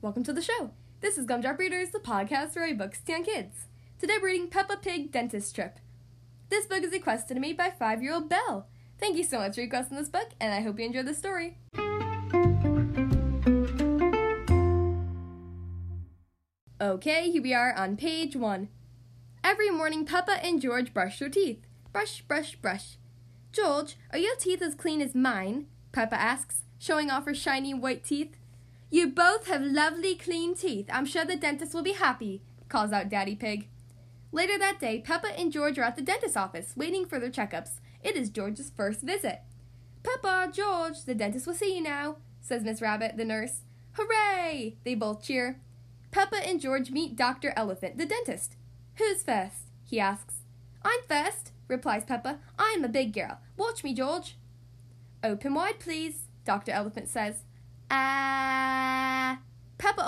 welcome to the show. This is Gumdrop Readers, the podcast I books stand kids. Today we're reading Peppa Pig Dentist Trip. This book is requested to me by five year old Belle. Thank you so much for requesting this book, and I hope you enjoy the story. Okay, here we are on page one. Every morning, Peppa and George brush their teeth. Brush, brush, brush. George, are your teeth as clean as mine? Peppa asks, showing off her shiny white teeth. You both have lovely clean teeth. I'm sure the dentist will be happy, calls out Daddy Pig. Later that day, Peppa and George are at the dentist's office, waiting for their checkups. It is George's first visit. Peppa, George, the dentist will see you now, says Miss Rabbit, the nurse. Hooray! They both cheer. Peppa and George meet Dr. Elephant, the dentist. Who's first? he asks. I'm first, replies Peppa. I am a big girl. Watch me, George. Open wide, please, Dr. Elephant says. Ah.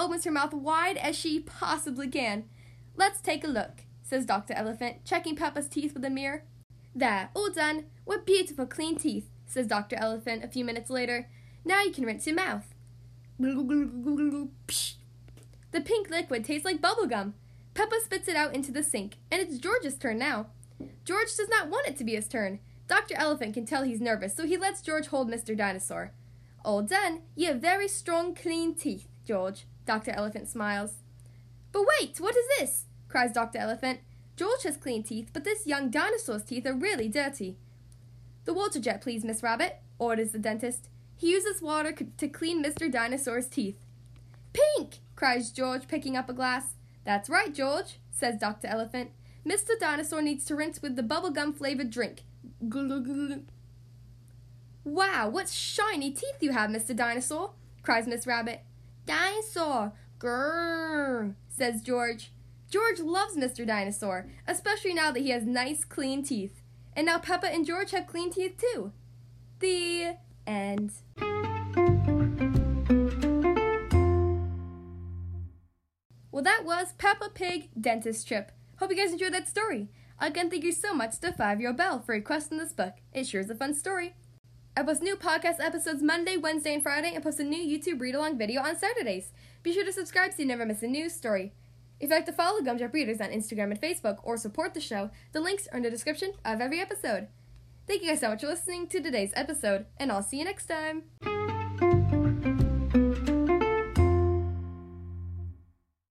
Opens her mouth wide as she possibly can. Let's take a look, says Dr. Elephant, checking Peppa's teeth with a mirror. There, all done. What beautiful clean teeth, says Dr. Elephant a few minutes later. Now you can rinse your mouth. The pink liquid tastes like bubblegum. Peppa spits it out into the sink, and it's George's turn now. George does not want it to be his turn. Dr. Elephant can tell he's nervous, so he lets George hold Mr. Dinosaur. All done. You have very strong, clean teeth, George. Dr. Elephant smiles. But wait, what is this? cries Dr. Elephant. George has clean teeth, but this young dinosaur's teeth are really dirty. The water jet, please, Miss Rabbit, orders the dentist. He uses water to clean Mr. Dinosaur's teeth. Pink! cries George, picking up a glass. That's right, George, says Dr. Elephant. Mr. Dinosaur needs to rinse with the bubblegum flavored drink. Wow, what shiny teeth you have, Mr. Dinosaur, cries Miss Rabbit. Dinosaur, grrr, says George. George loves Mr. Dinosaur, especially now that he has nice, clean teeth. And now Peppa and George have clean teeth too. The end. Well, that was Peppa Pig Dentist Trip. Hope you guys enjoyed that story. Again, thank you so much to Five Year Old Belle for requesting this book. It sure is a fun story. I post new podcast episodes Monday, Wednesday, and Friday, and post a new YouTube read along video on Saturdays. Be sure to subscribe so you never miss a news story. If you'd like to follow Gumdrop Readers on Instagram and Facebook or support the show, the links are in the description of every episode. Thank you guys so much for listening to today's episode, and I'll see you next time.